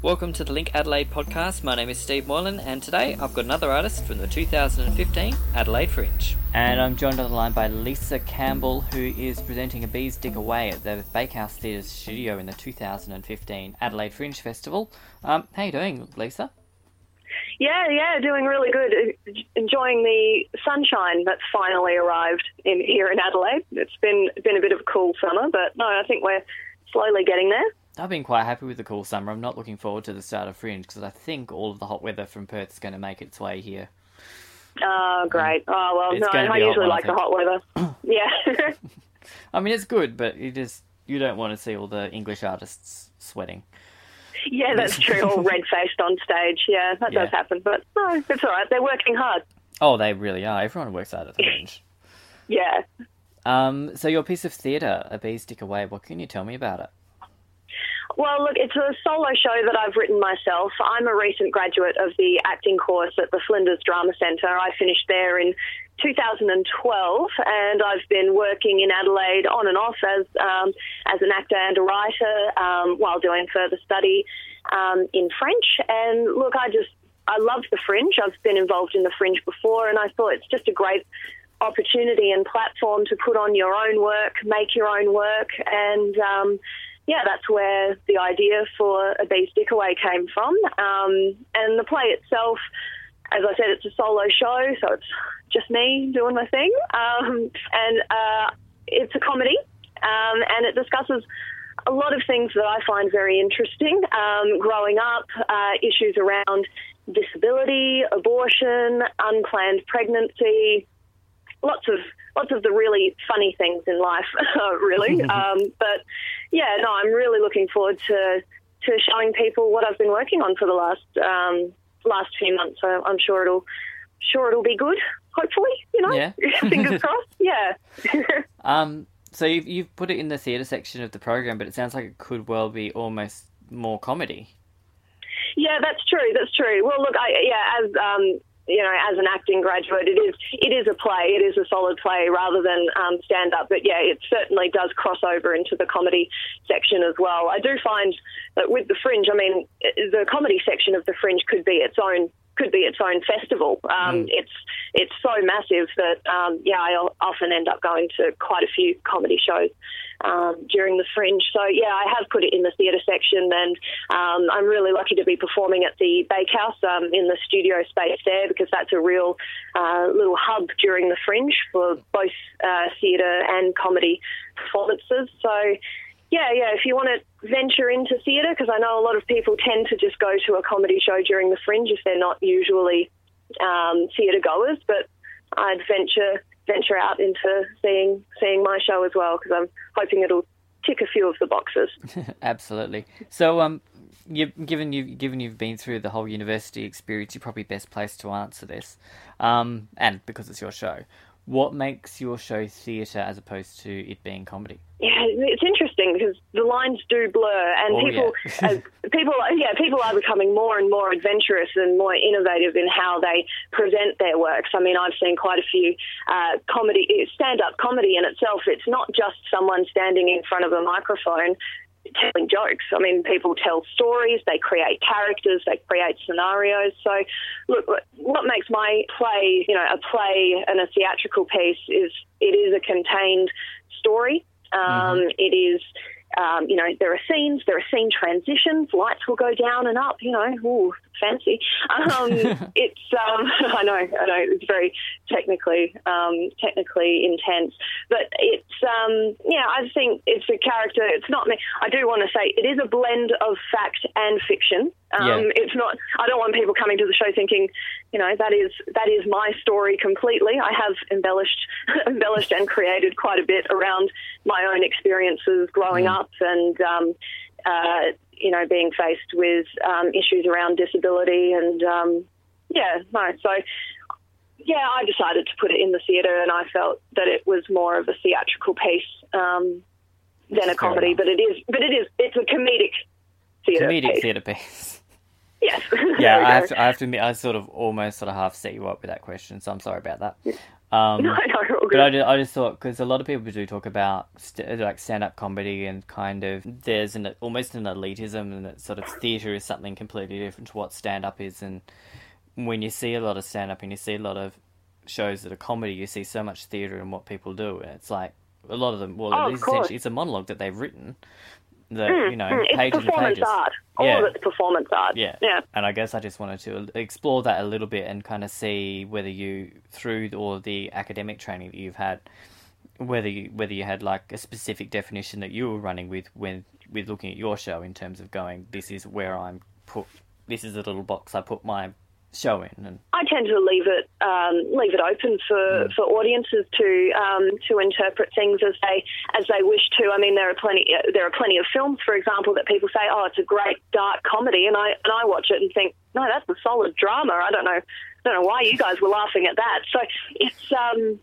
Welcome to the Link Adelaide podcast. My name is Steve Moylan, and today I've got another artist from the 2015 Adelaide Fringe. And I'm joined on the line by Lisa Campbell, who is presenting A Bee's Dick Away at the Bakehouse Theatre Studio in the 2015 Adelaide Fringe Festival. Um, how you doing, Lisa? Yeah, yeah, doing really good. Enjoying the sunshine that's finally arrived in here in Adelaide. It's been been a bit of a cool summer, but no, I think we're slowly getting there. I've been quite happy with the cool summer. I'm not looking forward to the start of Fringe because I think all of the hot weather from Perth is going to make its way here. Oh, great. Oh, well, It's no, I usually one, I like the hot weather. yeah. I mean, it's good, but you just you don't want to see all the English artists sweating. yeah, that's true. All red faced on stage. Yeah, that Yeah. does happen. But no, it's all right. They're working hard. Oh, they really are. Everyone works hard at the Fringe. Yeah. Um, so your piece of theatre, A Bee's Dick Away, what can you tell me about it? Well, look, it's a solo show that I've written myself. I'm a recent graduate of the acting course at the Flinders Drama Centre. I finished there in 2012, and I've been working in Adelaide on and off as um, as an actor and a writer um, while doing further study um, in French. And look, I just I love the Fringe. I've been involved in the Fringe before, and I thought it's just a great opportunity and platform to put on your own work, make your own work, and um, yeah, that's where the idea for a Bee's Dick Away came from. Um, and the play itself, as I said, it's a solo show, so it's just me doing my thing. Um, and uh, it's a comedy, um, and it discusses a lot of things that I find very interesting. Um, growing up, uh, issues around disability, abortion, unplanned pregnancy, lots of lots of the really funny things in life, really. um, but yeah, no, I'm really looking forward to to showing people what I've been working on for the last um, last few months. So I'm sure it'll sure it'll be good. Hopefully, you know, Yeah. fingers crossed. Yeah. Um, so you've, you've put it in the theatre section of the program, but it sounds like it could well be almost more comedy. Yeah, that's true. That's true. Well, look, I yeah, as um, you know, as an acting graduate, it is it is a play. It is a solid play rather than um, stand up. But yeah, it certainly does cross over into the comedy section as well. I do find that with the Fringe, I mean, the comedy section of the Fringe could be its own could be its own festival. Um, It's it's so massive that um, yeah, I often end up going to quite a few comedy shows um, during the Fringe. So yeah, I have put it in the theatre section, and um, I'm really lucky to be performing at the Bakehouse um, in the studio space there because that's a real uh, little hub during the Fringe for both uh, theatre and comedy performances. So yeah, yeah, if you want to venture into theatre, because I know a lot of people tend to just go to a comedy show during the Fringe if they're not usually um, theatre goers, but I'd venture venture out into seeing seeing my show as well because I'm hoping it'll tick a few of the boxes. Absolutely. So, um, you given you given you've been through the whole university experience, you're probably best placed to answer this. Um, and because it's your show, what makes your show theatre as opposed to it being comedy? Yeah, it's interesting because the lines do blur, and Oh, people, yeah. as people, yeah, people are becoming more and more adventurous and more innovative in how they present their works. I mean, I've seen quite a few uh, comedy, stand-up comedy in itself. It's not just someone standing in front of a microphone telling jokes. I mean, people tell stories, they create characters, they create scenarios. So, look, what makes my play, you know, a play and a theatrical piece is it is a contained story. Um, it is, um, you know, there are scenes, there are scene transitions, lights will go down and up, you know, ooh, fancy. Um, it's, um, I know, I know, it's very technically, um, technically intense, but it's, um, yeah, I think it's a character. It's not me. I do want to say it is a blend of fact and fiction. Um, Yeah. It's not. I don't want people coming to the show thinking, you know, that is that is my story completely. I have embellished, embellished and created quite a bit around my own experiences growing up and, um, uh, you know, being faced with um, issues around disability and, um, yeah, no. So, yeah, I decided to put it in the theatre, and I felt that it was more of a theatrical piece um, than a comedy. But it is, but it is, it's a comedic theatre. Comedic piece. theatre piece. Yes. yeah, I have, to, I have to admit, I sort of almost sort of half set you up with that question, so I'm sorry about that. Um, no, no, but. I just, I just thought because a lot of people do talk about st- like stand-up comedy and kind of there's an almost an elitism and that sort of theatre is something completely different to what stand-up is. And when you see a lot of stand-up and you see a lot of shows that are comedy you see so much theatre and what people do. And it's like a lot of them well Oh, it of essentially it's a monologue that they've written that you know Mm, it's pages and performance pages art. All yeah of it's performance art. yeah. Yeah. And I guess I just wanted to explore that a little bit and kind of see whether you, through all the academic training that you've had, whether you, whether you had like a specific definition that you were running with when with looking at your show in terms of going, this is where I'm put, this is a little box I put my show in, and I tend to leave it um, leave it open for, for audiences to um, to interpret things as they as they wish to. I mean, there are plenty there are plenty of films, for example, that people say, "Oh, it's a great dark comedy," and I and I watch it and think, "No, that's a solid drama." I don't know, I don't know why you guys were laughing at that. So it's um,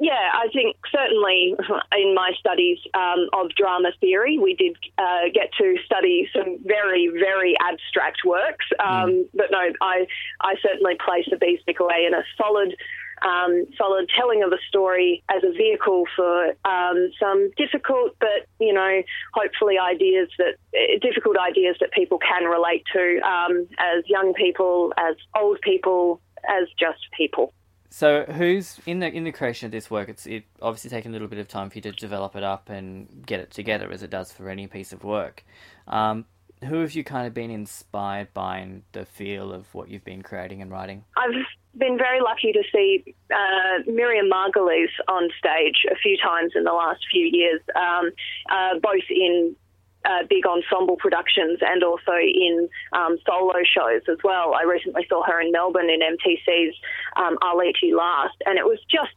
yeah, I think certainly in my studies um, of drama theory, we did uh, get to study some very, very abstract works. Um, But no, I, I certainly place a Bees Away in a solid, um, solid telling of a story as a vehicle for um, some difficult, but you know, hopefully ideas that eh, difficult ideas that people can relate to um, as young people, as old people, as just people. So who's in the in the creation of this work? It's it obviously taken a little bit of time for you to develop it up and get it together, as it does for any piece of work. Um, who have you kind of been inspired by in the feel of what you've been creating and writing? I've been very lucky to see uh, Miriam Margolyes on stage a few times in the last few years, um, uh, both in uh, big ensemble productions and also in um, solo shows as well. I recently saw her in Melbourne in MTC's um, I'll Eat You Last, and it was just,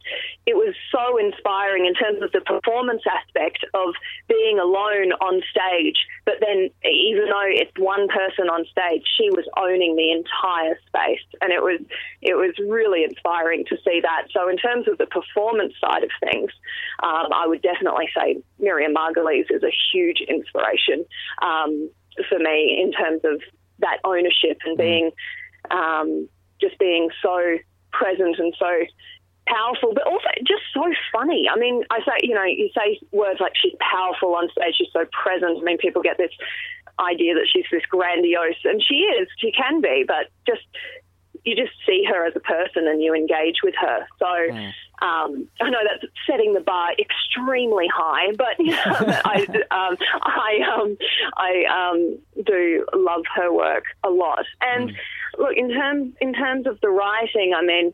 it was so inspiring in terms of the performance aspect of being alone on stage. But then, even though it's one person on stage, she was owning the entire space, and it was, it was really inspiring to see that. So, in terms of the performance side of things, um, I would definitely say Miriam Margolyes is a huge inspiration um, for me in terms of that ownership and being um, just being so present and so powerful, but also just so funny. I mean, I say, you know, you say words like she's powerful on stage, she's so present. I mean, people get this idea that she's this grandiose, and she is, she can be, but just you just see her as a person and you engage with her. So um, I know that's setting the bar extremely high, but you know, I um, I um, I um, do love her work a lot. And look, in terms in terms of the writing, I mean.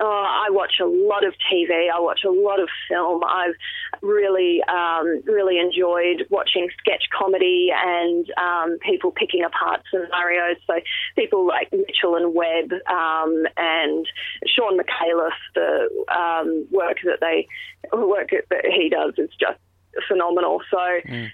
Oh, I watch a lot of TV. I watch a lot of film. I've really, um, really enjoyed watching sketch comedy and um, people picking apart scenarios. So people like Mitchell and Webb um, and Shaun Micallef, the um, work that they work that he does is just phenomenal. So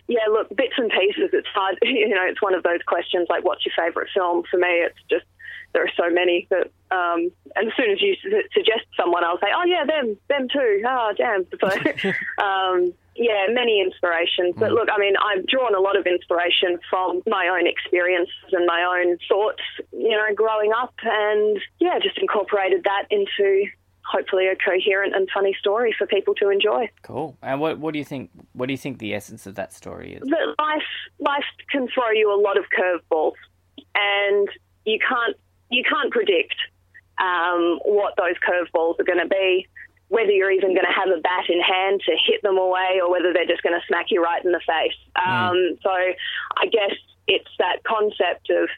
yeah, look, bits and pieces. It's hard. You know, it's one of those questions like, what's your favourite film? For me, it's just there are so many that, um, and as soon as you su- suggest someone, I'll say, oh yeah, them, them too. Oh damn. So, um, yeah, many inspirations. But look, I mean, I've drawn a lot of inspiration from my own experiences and my own thoughts, you know, growing up, and yeah, just incorporated that into hopefully a coherent and funny story for people to enjoy. Cool. And what what do you think? What do you think the essence of that story is? that life life can throw you a lot of curveballs, and you can't you can't predict um, what those curveballs are going to be. Whether you're even going to have a bat in hand to hit them away, or whether they're just going to smack you right in the face. Um, so, I guess it's that concept of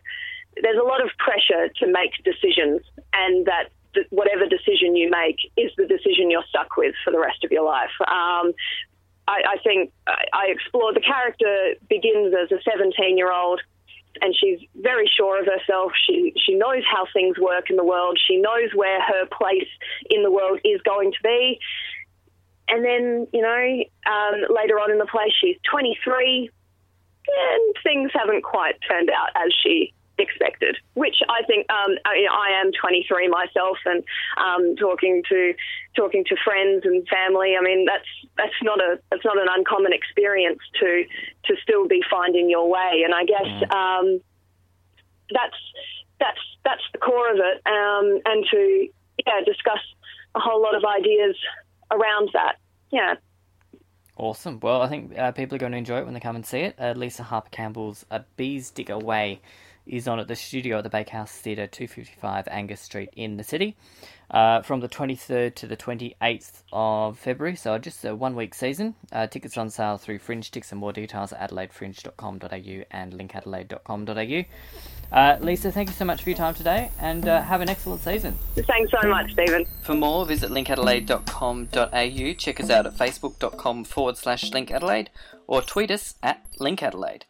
there's a lot of pressure to make decisions, and that th- whatever decision you make is the decision you're stuck with for the rest of your life. Um, I, I think I, I explore the character begins as a 17 year old and she's very sure of herself. She she knows how things work in the world. She knows where her place in the world is going to be. And then you know um, later on in the play, she's 23, and things haven't quite turned out as she expected. Which I think um, I, I am 23 myself, and um, talking to talking to friends and family. I mean, that's that's not a that's not an uncommon experience to to still be finding your way. And I guess um, that's that's that's the core of it. Um, and to yeah, discuss a whole lot of ideas around that. Yeah. Awesome. Well, I think uh, people are going to enjoy it when they come and see it. Uh, Lisa Harper Campbell's A Bee's Dick Away is on at the studio at the Bakehouse Theatre, 255 Angas Street in the city, uh, from the 23rd to the 28th of February. So just a one week season. Uh, tickets on sale through FringeTIX and more details at adelaidefringe.com.au and linkadelaide.com.au. Uh, Lisa, thank you so much for your time today and uh, have an excellent season. Thanks so much, Stephen. For more, visit linkadelaide.com.au. Check us out at facebook.com forward slash linkadelaide or tweet us at linkadelaide.